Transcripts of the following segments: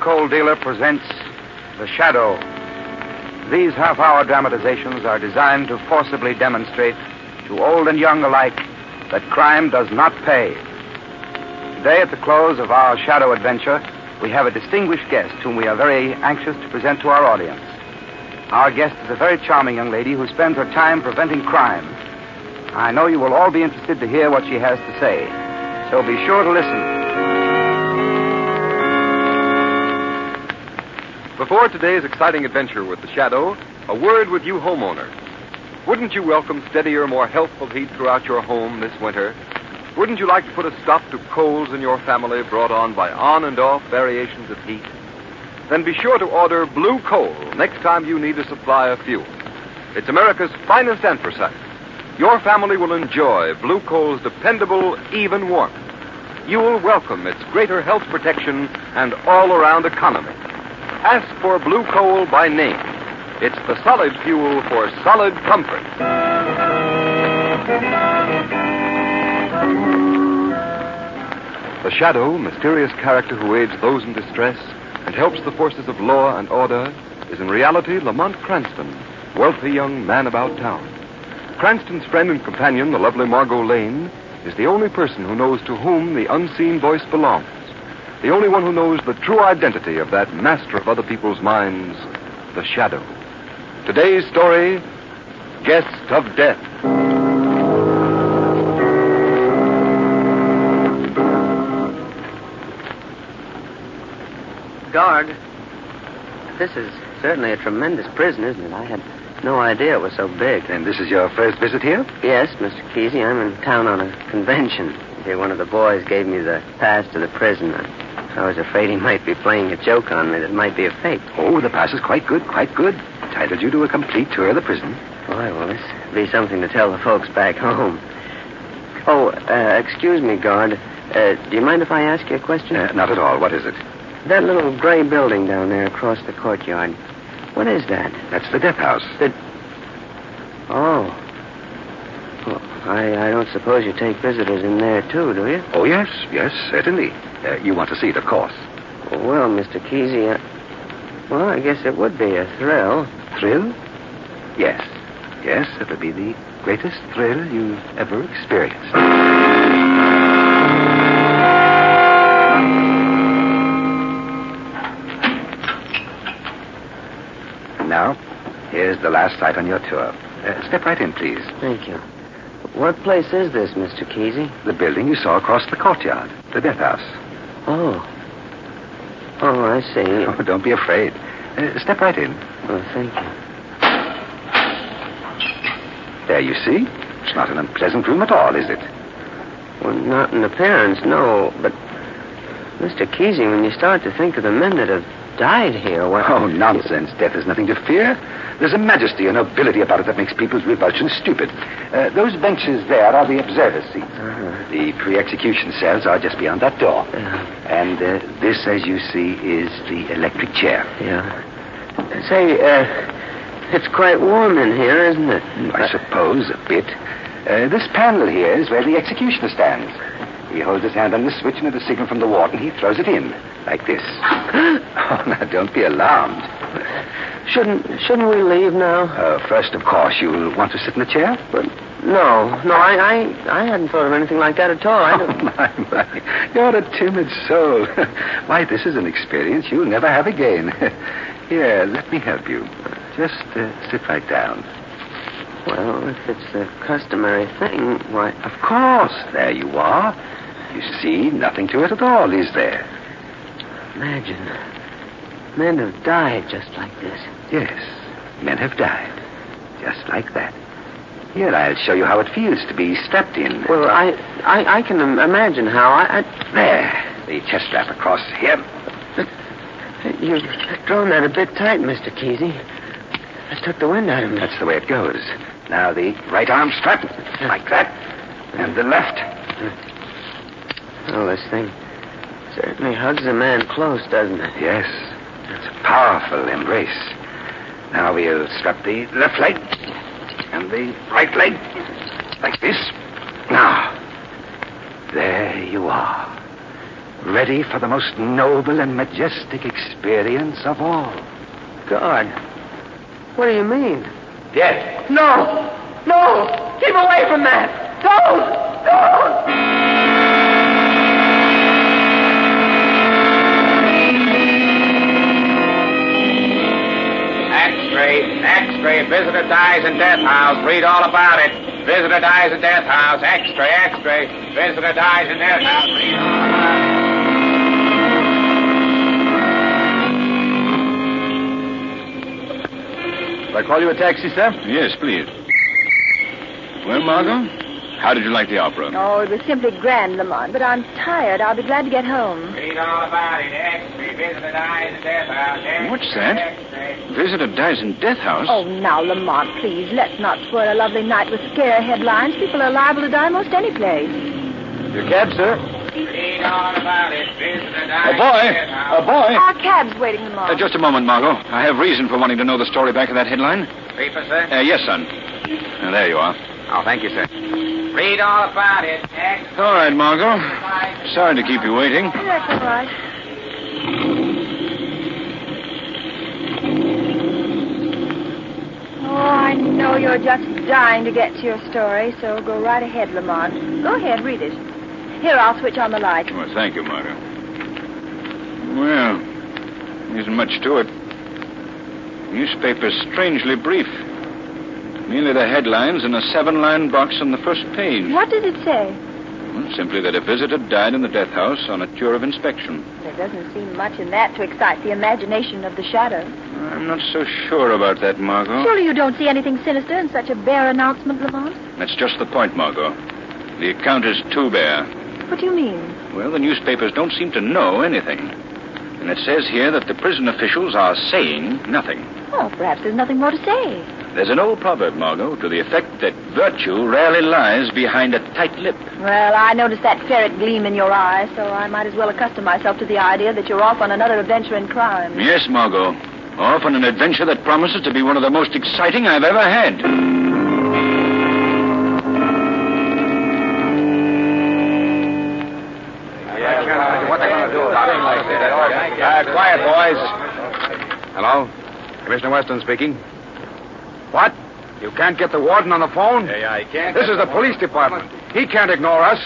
coal dealer presents The Shadow. These half hour dramatizations are designed to forcibly demonstrate to old and young alike that crime does not pay. Today, at the close of our Shadow adventure, we have a distinguished guest whom we are very anxious to present to our audience. Our guest is a very charming young lady who spends her time preventing crime. I know you will all be interested to hear what she has to say, so be sure to listen. Before today's exciting adventure with the Shadow, a word with you homeowners. Wouldn't you welcome steadier, more healthful heat throughout your home this winter? Wouldn't you like to put a stop to colds in your family brought on by on and off variations of heat? Then be sure to order Blue Coal next time you need a supply of fuel. It's America's finest anthracite. Your family will enjoy Blue Coal's dependable, even warmth. You'll welcome its greater health protection and all around economy. Ask for Blue Coal by name. It's the solid fuel for solid comfort. The Shadow, mysterious character who aids those in distress and helps the forces of law and order, is in reality Lamont Cranston, wealthy young man about town. Cranston's friend and companion, the lovely Margot Lane, is the only person who knows to whom the unseen voice belongs. The only one who knows the true identity of that master of other people's minds, the Shadow. Today's story Guest of Death. Guard, this is certainly a tremendous prison, isn't it? I had no idea it was so big. And this is your first visit here? Yes, Mr. Kesey, I'm in town on a convention. One of the boys gave me the pass to the prison. I was afraid he might be playing a joke on me that might be a fake. Oh, the pass is quite good, quite good. Entitled you to a complete tour of the prison. Boy, will this be something to tell the folks back home. Oh, uh, excuse me, guard. Uh, do you mind if I ask you a question? Uh, not at all. What is it? That little gray building down there across the courtyard. What is that? That's the death house. The... Oh. I, I don't suppose you take visitors in there, too, do you? Oh, yes, yes, certainly. Uh, you want to see it, of course. Well, Mr. Kesey, I... well, I guess it would be a thrill. Thrill? Yes. Yes, it would be the greatest thrill you've ever experienced. And now, here's the last sight on your tour. Uh, step right in, please. Thank you. What place is this, Mr. Kesey? The building you saw across the courtyard, the death house. Oh. Oh, I see. Oh, don't be afraid. Uh, step right in. Oh, thank you. There, you see. It's not an unpleasant room at all, is it? Well, not in appearance, no. But, Mr. Kesey, when you start to think of the men that have died here, what... Oh, nonsense. Death is nothing to fear. There's a majesty a nobility about it that makes people's revulsion stupid. Uh, those benches there are the observer's seats. Uh-huh. The pre-execution cells are just beyond that door. Yeah. And uh, this, as you see, is the electric chair. Yeah. Say, uh, it's quite warm in here, isn't it? I suppose a bit. Uh, this panel here is where the executioner stands. He holds his hand on the switch, and at a signal from the warden, he throws it in, like this. oh, now, don't be alarmed. Shouldn't shouldn't we leave now? Uh, first, of course, you'll want to sit in the chair? But no, no, I, I I hadn't thought of anything like that at all. I Oh, don't... my, my. You're a timid soul. Why, this is an experience you'll never have again. Here, let me help you. Just uh, sit right down. Well, if it's the customary thing, why? Of course. There you are. You see, nothing to it at all, is there? Imagine, men have died just like this. Yes, men have died. Just like that. Here, I'll show you how it feels to be strapped in. Well, I I, I can im- imagine how. I, There, the chest strap across here. You've drawn that a bit tight, Mister Kesey. That took the wind out of me. That's the way it goes. Now the right arm strap, like that. And the left. Oh, this thing certainly hugs a man close, doesn't it? Yes, it's a powerful embrace. Now we'll strap the left leg and the right leg like this. Now, there you are. Ready for the most noble and majestic experience of all. God. What do you mean? Death. No! No! Keep away from that! Don't! Don't! X-ray, X-ray, visitor dies in death house. Read all about it. Visitor dies in death house. X-ray, X-ray, visitor dies in death house. Read all about it. Shall I call you a taxi, sir? Yes, please. Well, Margot, how did you like the opera? Oh, it was simply grand, Lamont, but I'm tired. I'll be glad to get home. Read all about it. X-ray, visitor dies in death house. X-ray, What's that? X-ray. Visitor dies in death house. Oh, now, Lamont, please, let's not spoil a lovely night with scare headlines. People are liable to die most any place. Your cab, sir. Read all about it. Visitor dies A boy! death house. A boy! Our cab's waiting, Lamont. Uh, just a moment, Margot. I have reason for wanting to know the story back of that headline. Paper, sir? Uh, yes, son. Uh, there you are. Oh, thank you, sir. Read all about it. X-ray. All right, Margot. Sorry to keep you waiting. That's all right. Oh, I know you're just dying to get to your story, so go right ahead, Lamont. Go ahead, read it. Here, I'll switch on the light. Well, thank you, Margot. Well, isn't much to it. Newspaper's strangely brief. Merely the headlines in a seven-line box on the first page. What did it say? Well, simply that a visitor died in the death house on a tour of inspection. There doesn't seem much in that to excite the imagination of the shadow. I'm not so sure about that, Margot. Surely you don't see anything sinister in such a bare announcement, Lamont? That's just the point, Margot. The account is too bare. What do you mean? Well, the newspapers don't seem to know anything. And it says here that the prison officials are saying nothing. Oh, perhaps there's nothing more to say. There's an old proverb, Margot, to the effect that virtue rarely lies behind a tight lip. Well, I noticed that ferret gleam in your eye, so I might as well accustom myself to the idea that you're off on another adventure in crime. Yes, Margot. Off on an adventure that promises to be one of the most exciting I've ever had. What they gonna do about it like that? Uh, quiet, boys. Hello? Commissioner Weston speaking. What? You can't get the warden on the phone? Yeah, I can't. This is the police department. He can't ignore us.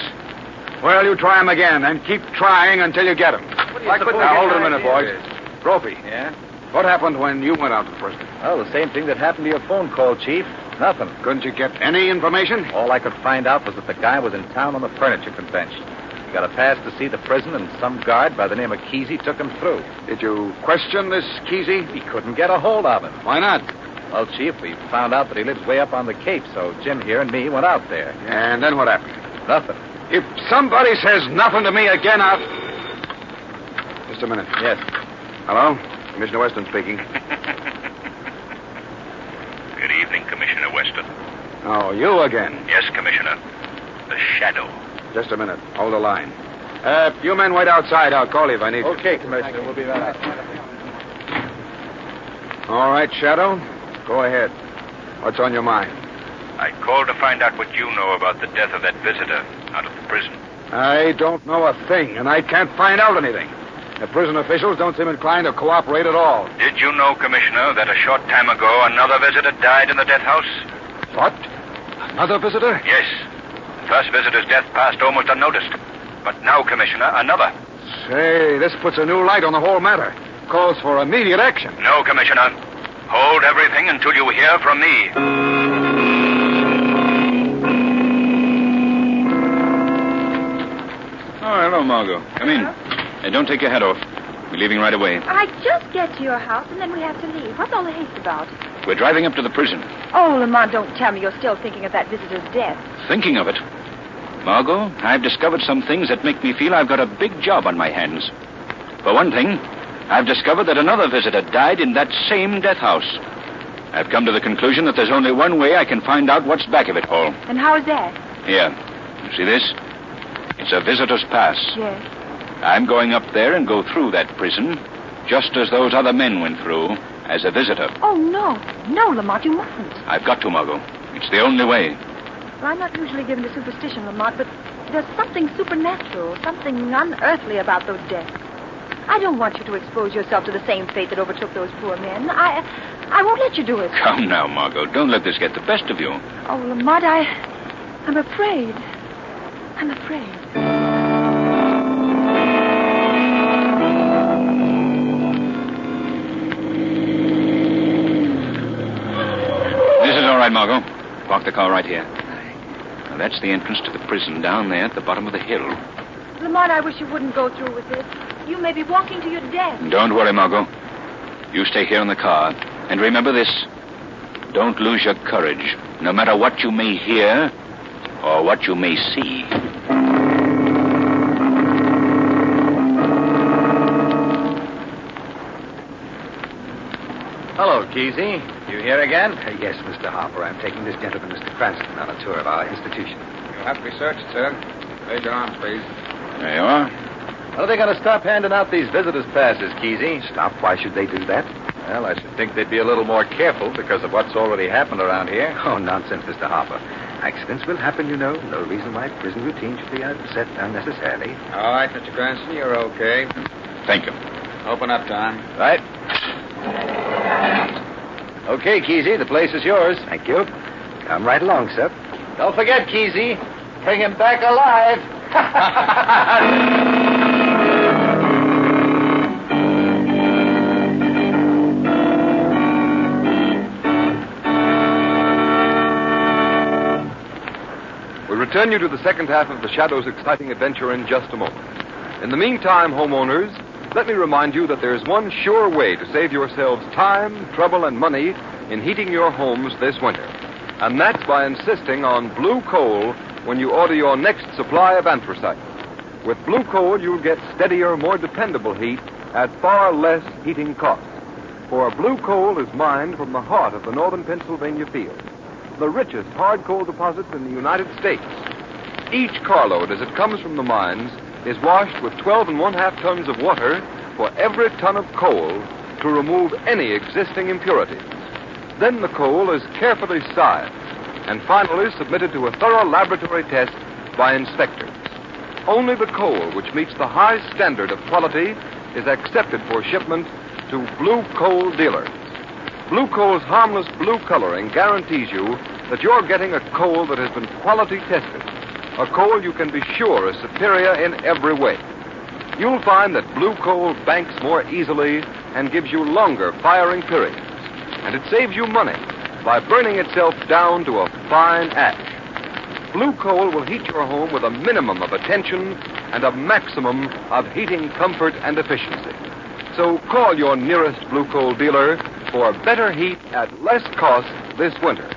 Well, you try him again, and keep trying until you get him. Now, hold a minute, boys. Brophy, Yeah? what happened when you went out to prison? Well, the same thing that happened to your phone call, Chief. Nothing. Couldn't you get any information? All I could find out was that the guy was in town on the furniture convention. He got a pass to see the prison, and some guard by the name of Kesey took him through. Did you question this Kesey? He couldn't get a hold of him. Why not? Well, Chief, we found out that he lives way up on the Cape, so Jim here and me went out there. And then what happened? Nothing. If somebody says nothing to me again, I'll. Just a minute. Yes. Hello? Commissioner Weston speaking. Good evening, Commissioner Weston. Oh, you again. Yes, Commissioner. The Shadow. Just a minute. Hold the line. Uh, you men wait outside. I'll call you if I need you. Okay, Commissioner, we'll be right out. All right, Shadow. Go ahead. What's on your mind? I called to find out what you know about the death of that visitor out of the prison. I don't know a thing, and I can't find out anything. The prison officials don't seem inclined to cooperate at all. Did you know, Commissioner, that a short time ago another visitor died in the death house? What? Another visitor? Yes. The first visitor's death passed almost unnoticed. But now, Commissioner, another. Say, this puts a new light on the whole matter. Calls for immediate action. No, Commissioner. Hold everything until you hear from me. Oh, hello, Margot. Come in. Hey, don't take your hat off. We're leaving right away. I just get to your house and then we have to leave. What's all the haste about? We're driving up to the prison. Oh, Lamont, don't tell me you're still thinking of that visitor's death. Thinking of it. Margot, I've discovered some things that make me feel I've got a big job on my hands. For one thing, I've discovered that another visitor died in that same death house. I've come to the conclusion that there's only one way I can find out what's back of it, Paul. And how is that? Here. You see this? It's a visitor's pass. Yes. I'm going up there and go through that prison, just as those other men went through, as a visitor. Oh, no. No, Lamont, you mustn't. I've got to, Margot. It's the only way. Well, I'm not usually given to superstition, Lamont, but there's something supernatural, something unearthly about those deaths. I don't want you to expose yourself to the same fate that overtook those poor men. I, I won't let you do it. Come now, Margot. Don't let this get the best of you. Oh, Lamont, I, I'm afraid. I'm afraid. This is all right, Margot. Park the car right here. Now, that's the entrance to the prison down there at the bottom of the hill. Lamont, I wish you wouldn't go through with this. You may be walking to your death. Don't worry, Margot. You stay here in the car. And remember this don't lose your courage, no matter what you may hear or what you may see. Hello, Kesey. You here again? Uh, yes, Mr. Harper. I'm taking this gentleman, Mr. Cranston, on a tour of our institution. You'll have to be searched, sir. Raise your arms, please. There you are. When are they going to stop handing out these visitors' passes, Kesey? Stop. Why should they do that? Well, I should think they'd be a little more careful because of what's already happened around here. Oh, nonsense, Mr. Harper. Accidents will happen, you know. No reason why prison routine should be upset unnecessarily. All right, Mr. Cranston, you're okay. Thank you. Open up, Tom. Right. Okay, Kesey, the place is yours. Thank you. Come right along, sir. Don't forget, Kesey. Bring him back alive. return you to the second half of the Shadow's exciting adventure in just a moment. In the meantime, homeowners, let me remind you that there's one sure way to save yourselves time, trouble, and money in heating your homes this winter. And that's by insisting on blue coal when you order your next supply of anthracite. With blue coal, you'll get steadier, more dependable heat at far less heating cost. For blue coal is mined from the heart of the northern Pennsylvania fields the richest hard coal deposits in the United States. Each carload, as it comes from the mines, is washed with 12 and one half tons of water for every ton of coal to remove any existing impurities. Then the coal is carefully sized and finally submitted to a thorough laboratory test by inspectors. Only the coal which meets the high standard of quality is accepted for shipment to blue coal dealers. Blue coal's harmless blue coloring guarantees you that you're getting a coal that has been quality tested, a coal you can be sure is superior in every way. You'll find that blue coal banks more easily and gives you longer firing periods, and it saves you money by burning itself down to a fine ash. Blue coal will heat your home with a minimum of attention and a maximum of heating comfort and efficiency. So call your nearest blue coal dealer for better heat at less cost this winter.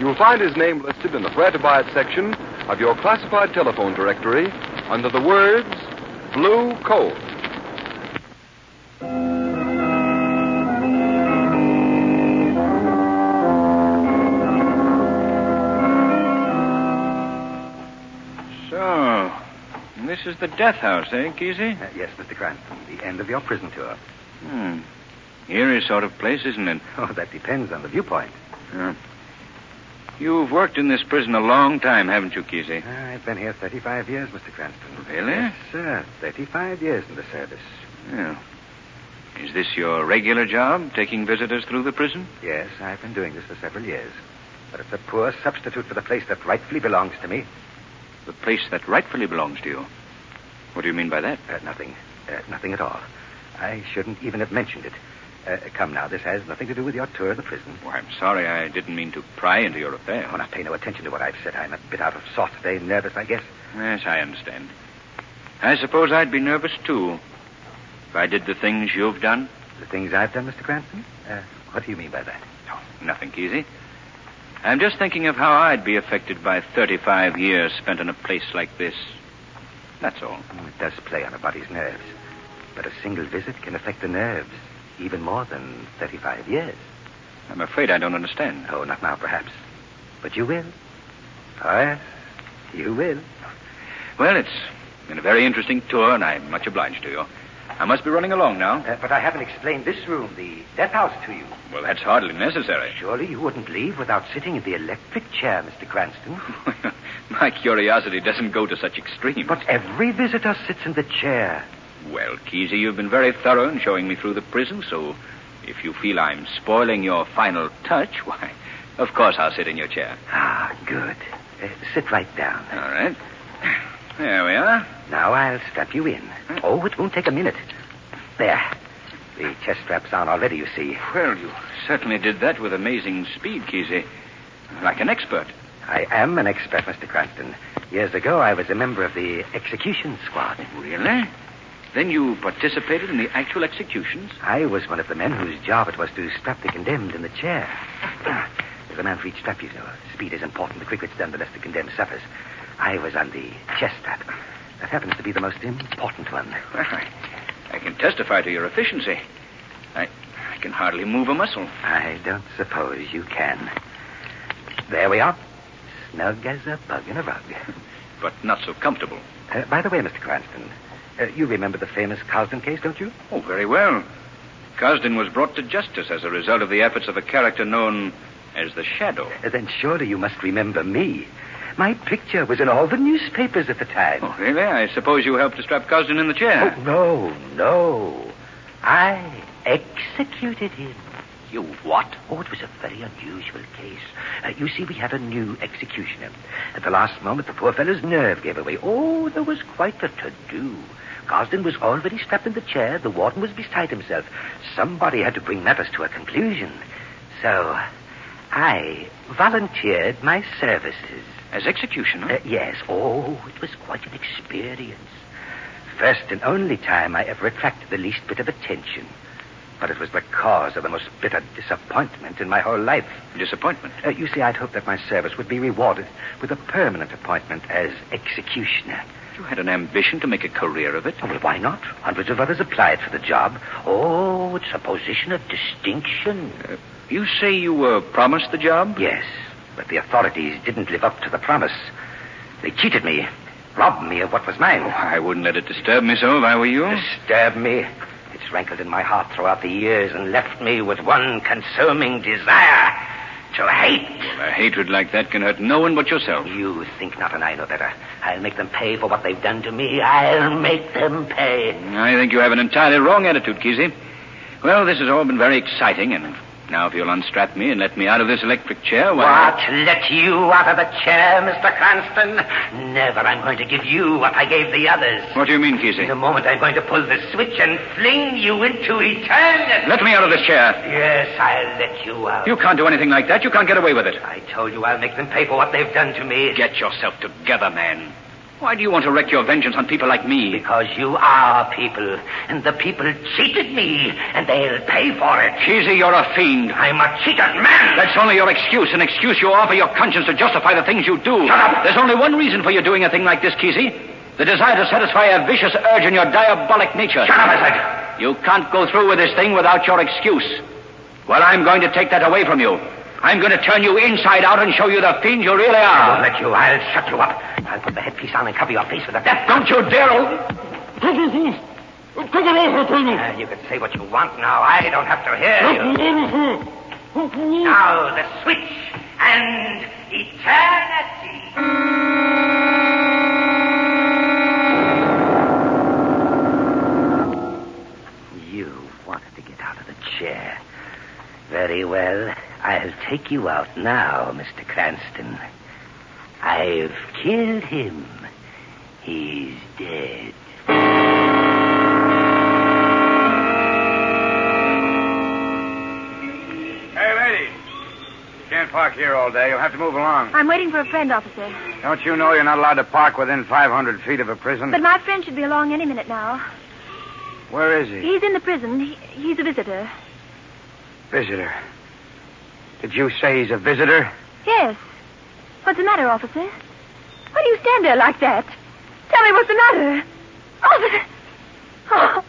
You'll find his name listed in the Where to Buy It section of your classified telephone directory under the words Blue Coal. So, this is the death house, eh, Kesey? Uh, yes, Mr. Cranston. The end of your prison tour. Hmm. Eerie sort of place, isn't it? Oh, that depends on the viewpoint. Yeah. You've worked in this prison a long time, haven't you, Kesey? I've been here 35 years, Mr. Cranston. Really? Yes, sir. 35 years in the service. Yeah. Is this your regular job, taking visitors through the prison? Yes, I've been doing this for several years. But it's a poor substitute for the place that rightfully belongs to me. The place that rightfully belongs to you. What do you mean by that? Uh, nothing. Uh, nothing at all. I shouldn't even have mentioned it. Uh, come now, this has nothing to do with your tour of the prison. Oh, I'm sorry. I didn't mean to pry into your affairs. Oh, now pay no attention to what I've said. I'm a bit out of sorts today, nervous, I guess. Yes, I understand. I suppose I'd be nervous, too, if I did the things you've done. The things I've done, Mr. Cranston? Uh, what do you mean by that? Oh, nothing, Kesey. I'm just thinking of how I'd be affected by 35 years spent in a place like this. That's all. Mm, It does play on a body's nerves. But a single visit can affect the nerves even more than 35 years. I'm afraid I don't understand. Oh, not now, perhaps. But you will. Oh, yes, you will. Well, it's been a very interesting tour, and I'm much obliged to you. I must be running along now. Uh, but I haven't explained this room, the death house, to you. Well, that's hardly necessary. Surely you wouldn't leave without sitting in the electric chair, Mr. Cranston. My curiosity doesn't go to such extremes. But every visitor sits in the chair. Well, Kesey, you've been very thorough in showing me through the prison, so if you feel I'm spoiling your final touch, why, of course I'll sit in your chair. Ah, good. Uh, sit right down. All right. There we are. Now I'll strap you in. Oh, it won't take a minute. There. The chest strap's on already, you see. Well, you certainly did that with amazing speed, Kesey. Like an expert. I am an expert, Mr. Cranston. Years ago, I was a member of the execution squad. Really? Then you participated in the actual executions? I was one of the men whose job it was to strap the condemned in the chair. There's a man for each strap, you know. Speed is important. The quicker it's done, the less the condemned suffers. I was on the chest strap. That happens to be the most important one. Well, I, I can testify to your efficiency. I, I can hardly move a muscle. I don't suppose you can. There we are. Snug as a bug in a rug. But not so comfortable. Uh, by the way, Mr. Cranston, uh, you remember the famous Cosden case, don't you? Oh, very well. Cosden was brought to justice as a result of the efforts of a character known as the Shadow. Uh, then surely you must remember me. My picture was in all the newspapers at the time. Oh, really? I suppose you helped to strap Cosden in the chair. Oh, no, no. I executed him. You what? Oh, it was a very unusual case. Uh, you see, we had a new executioner. At the last moment, the poor fellow's nerve gave away. Oh, there was quite a to-do. Gosden was already strapped in the chair. The warden was beside himself. Somebody had to bring matters to a conclusion. So, I volunteered my services. As executioner? Uh, yes. Oh, it was quite an experience. First and only time I ever attracted the least bit of attention. But it was the cause of the most bitter disappointment in my whole life. Disappointment? Uh, you see, I'd hoped that my service would be rewarded with a permanent appointment as executioner. You had an ambition to make a career of it? Oh, well, why not? Hundreds of others applied for the job. Oh, it's a position of distinction. Uh, you say you were promised the job? Yes, but the authorities didn't live up to the promise. They cheated me, robbed me of what was mine. Oh, I wouldn't let it disturb me so if I were you. Disturb me. It's rankled in my heart throughout the years and left me with one consuming desire to hate. Well, a hatred like that can hurt no one but yourself. You think not, and I know better. I'll make them pay for what they've done to me. I'll make them pay. I think you have an entirely wrong attitude, Kesey. Well, this has all been very exciting, and now if you'll unstrap me and let me out of this electric chair, why... What? Let you out of the chair, Mr. Cranston? Never. I'm going to give you what I gave the others. What do you mean, Kesey? In a moment, I'm going to pull the switch and fling you into eternity. Let me out of this chair. Yes, I'll let you out. You can't do anything like that. You can't get away with it. I told you I'll make them pay for what they've done to me. Get yourself together, man. Why do you want to wreak your vengeance on people like me? Because you are people, and the people cheated me, and they'll pay for it. Kesey, you're a fiend. I'm a cheated man. That's only your excuse, an excuse you offer your conscience to justify the things you do. Shut up. There's only one reason for you doing a thing like this, Kesey. The desire to satisfy a vicious urge in your diabolic nature. Shut up, I said. You can't go through with this thing without your excuse. Well, I'm going to take that away from you. I'm going to turn you inside out and show you the fiend you really are. I won't let you. I'll shut you up. I'll put the headpiece on and cover your face with a death. Don't you dare! Uh, you can say what you want now. I don't have to hear you. Now, the switch and eternity. You wanted to get out of the chair. Very well. I'll take you out now, Mr. Cranston. I've killed him. He's dead. Hey, lady. You can't park here all day. You'll have to move along. I'm waiting for a friend, officer. Don't you know you're not allowed to park within 500 feet of a prison? But my friend should be along any minute now. Where is he? He's in the prison. He, he's a visitor. Visitor. Did you say he's a visitor? Yes. What's the matter, officer? Why do you stand there like that? Tell me what's the matter. Officer. Oh,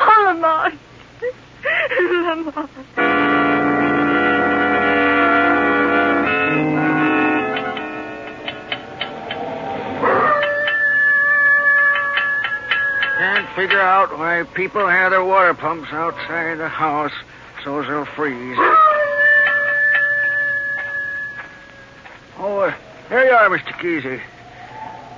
oh Lamont. Lamont. And figure out why people have their water pumps outside the house so they'll freeze. Mr. Kesey.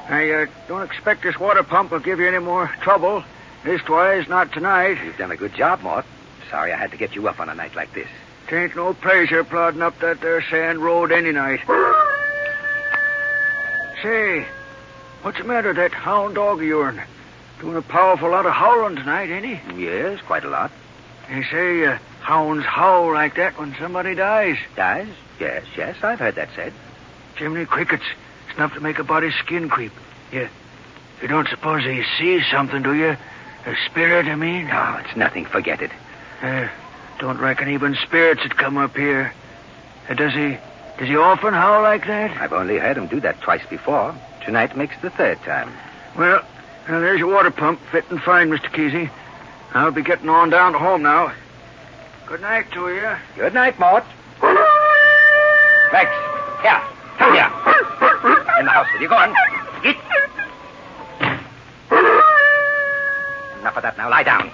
I uh, don't expect this water pump will give you any more trouble. Leastwise, not tonight. You've done a good job, Mort. Sorry I had to get you up on a night like this. Tain't no pleasure plodding up that there sand road any night. Say, what's the matter with that hound dog of yourn? Doing a powerful lot of howling tonight, ain't he? Yes, quite a lot. They say uh, hounds howl like that when somebody dies. Dies? Yes, yes, I've heard that said. Jiminy crickets. It's enough to make a body's skin creep. You, you don't suppose he sees something, do you? A spirit, I mean? No, it's nothing. Forget it. Uh, don't reckon even spirits would come up here. Uh, does he... Does he often howl like that? I've only heard him do that twice before. Tonight makes the third time. Well, well, there's your water pump, fit and fine, Mr. Kesey. I'll be getting on down to home now. Good night to you. Good night, Mort. Rex, here. Come here. In the house with you. Go on. Get. Enough of that now. Lie down.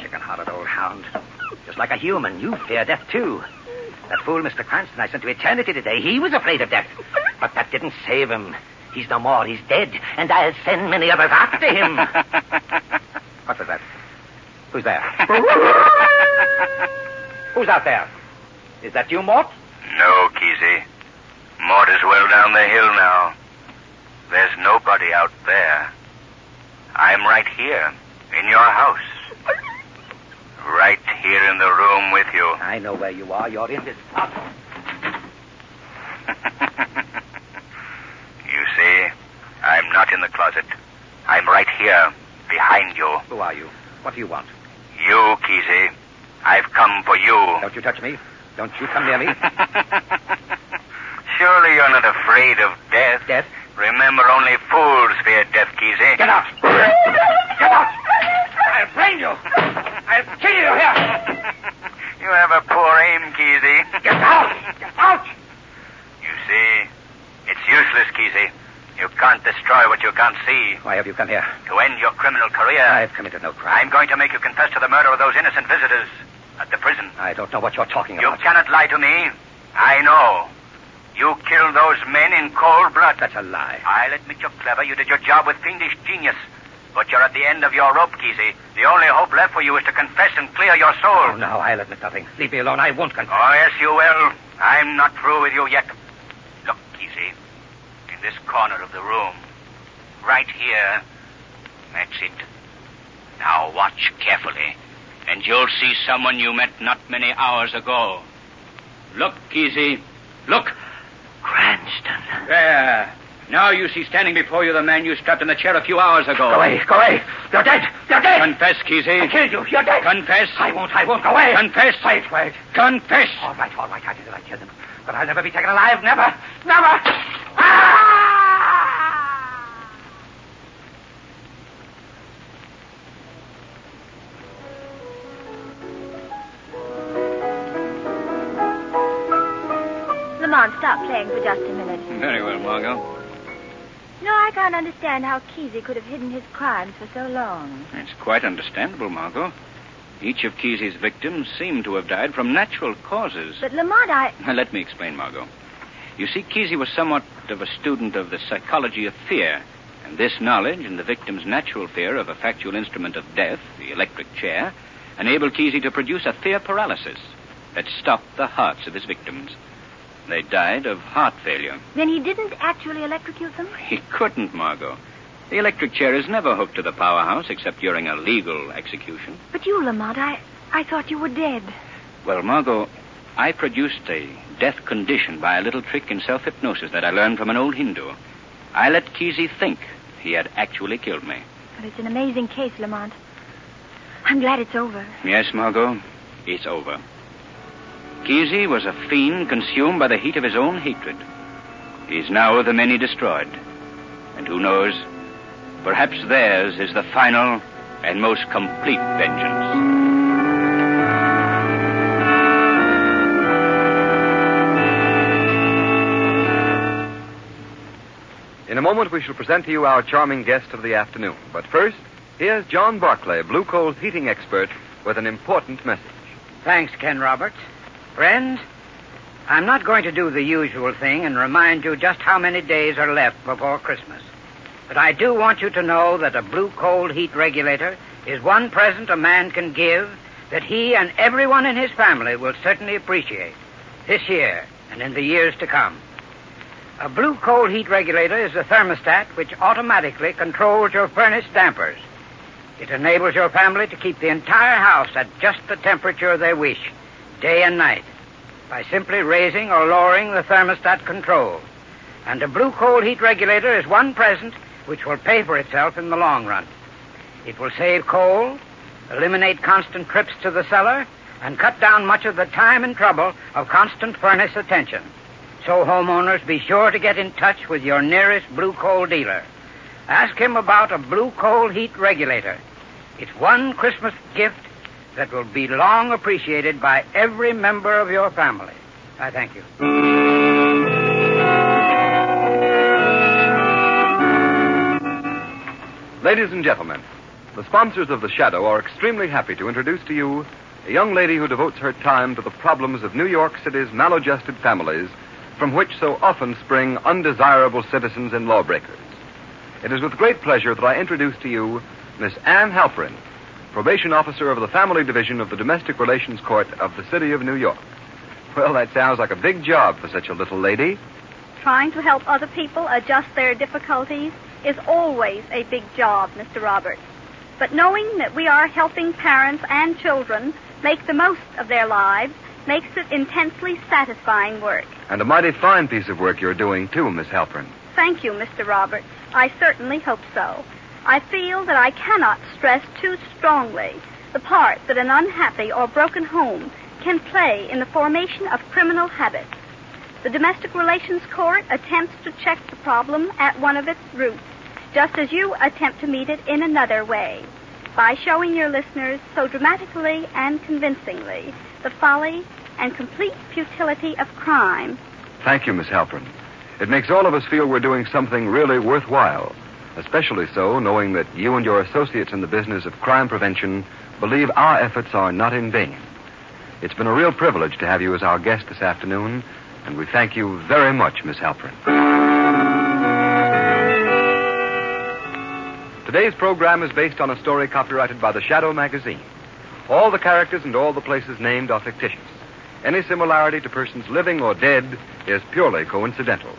Chicken-hearted old hound. Just like a human, you fear death, too. That fool, Mr. Cranston, I sent to eternity today, he was afraid of death. But that didn't save him. He's no more. He's dead. And I'll send many others after him. what was that? Who's there? Who's out there? Is that you, Mort? No, Mort is well down the hill now. There's nobody out there. I'm right here, in your house. Right here in the room with you. I know where you are. You're in this house. you see, I'm not in the closet. I'm right here, behind you. Who are you? What do you want? You, Kesey. I've come for you. Don't you touch me. Don't you come near me. Surely you're not afraid of death. Death? Remember, only fools fear death, Kesey. Get out. Get out. I'll brain you. I'll kill you here. you have a poor aim, Kesey. Get out. Get out. You see, it's useless, Kesey. You can't destroy what you can't see. Why have you come here? To end your criminal career. I've committed no crime. I'm going to make you confess to the murder of those innocent visitors at the prison. I don't know what you're talking about. You cannot lie to me. I know. You killed those men in cold blood. That's a lie. I'll admit you're clever. You did your job with fiendish genius. But you're at the end of your rope, Kesey. The only hope left for you is to confess and clear your soul. Oh, no, I'll admit nothing. Leave me alone. I won't confess. Oh, yes, you will. I'm not through with you yet. Look, Kesey. In this corner of the room. Right here. That's it. Now watch carefully. And you'll see someone you met not many hours ago. Look, Kesey. Look. Cranston. There. Now you see standing before you the man you strapped in the chair a few hours ago. Go away. Go away. You're dead. You're dead. Confess, Kesey. I killed you. You're dead. Confess. I won't. I won't. Go away. Confess. Wait, wait. Confess. All right, all right. I did it. I killed him. But I'll never be taken alive. Never. Never. Ah! No, I can't understand how Kesey could have hidden his crimes for so long. It's quite understandable, Margot. Each of Kesey's victims seemed to have died from natural causes. But Lamont, I. Now, let me explain, Margot. You see, Kesey was somewhat of a student of the psychology of fear. And this knowledge and the victim's natural fear of a factual instrument of death, the electric chair, enabled Kesey to produce a fear paralysis that stopped the hearts of his victims. They died of heart failure. Then he didn't actually electrocute them? He couldn't, Margot. The electric chair is never hooked to the powerhouse except during a legal execution. But you, Lamont, I. I thought you were dead. Well, Margot, I produced a death condition by a little trick in self hypnosis that I learned from an old Hindu. I let Kesey think he had actually killed me. But it's an amazing case, Lamont. I'm glad it's over. Yes, Margot, it's over. Kesey was a fiend consumed by the heat of his own hatred. He's now of the many destroyed. And who knows, perhaps theirs is the final and most complete vengeance. In a moment, we shall present to you our charming guest of the afternoon. But first, here's John Barclay, Blue Coal's heating expert, with an important message. Thanks, Ken Roberts. Friends, I'm not going to do the usual thing and remind you just how many days are left before Christmas. But I do want you to know that a blue coal heat regulator is one present a man can give that he and everyone in his family will certainly appreciate this year and in the years to come. A blue coal heat regulator is a thermostat which automatically controls your furnace dampers. It enables your family to keep the entire house at just the temperature they wish, day and night, by simply raising or lowering the thermostat control. And a blue coal heat regulator is one present which will pay for itself in the long run. It will save coal, eliminate constant trips to the cellar, and cut down much of the time and trouble of constant furnace attention. So, homeowners, be sure to get in touch with your nearest blue coal dealer. Ask him about a blue coal heat regulator. It's one Christmas gift that will be long appreciated by every member of your family. I thank you. Ladies and gentlemen, the sponsors of The Shadow are extremely happy to introduce to you a young lady who devotes her time to the problems of New York City's maladjusted families from which so often spring undesirable citizens and lawbreakers. It is with great pleasure that I introduce to you Miss Anne Halperin, probation officer of the Family Division of the Domestic Relations Court of the City of New York. Well, that sounds like a big job for such a little lady. Trying to help other people adjust their difficulties is always a big job, Mr. Roberts. But knowing that we are helping parents and children make the most of their lives makes it intensely satisfying work. And a mighty fine piece of work you're doing, too, Miss Halperin. Thank you, Mr. Roberts. I certainly hope so. I feel that I cannot stress too strongly the part that an unhappy or broken home can play in the formation of criminal habits. The Domestic Relations Court attempts to check the problem at one of its roots just as you attempt to meet it in another way, by showing your listeners so dramatically and convincingly the folly and complete futility of crime. Thank you, Miss Halperin. It makes all of us feel we're doing something really worthwhile, especially so knowing that you and your associates in the business of crime prevention believe our efforts are not in vain. It's been a real privilege to have you as our guest this afternoon, and we thank you very much, Miss Halperin. Today's program is based on a story copyrighted by the Shadow magazine. All the characters and all the places named are fictitious. Any similarity to persons living or dead is purely coincidental.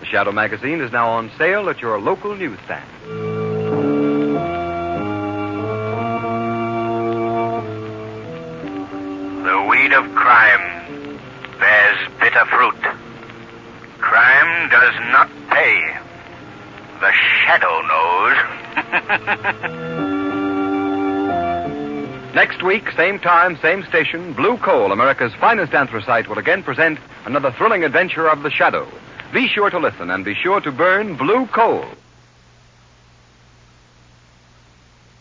The Shadow magazine is now on sale at your local newsstand. The weed of crime bears bitter fruit. Crime does not pay. The shadow knows. Next week, same time, same station, Blue Coal, America's finest anthracite, will again present another thrilling adventure of the shadow. Be sure to listen and be sure to burn blue coal.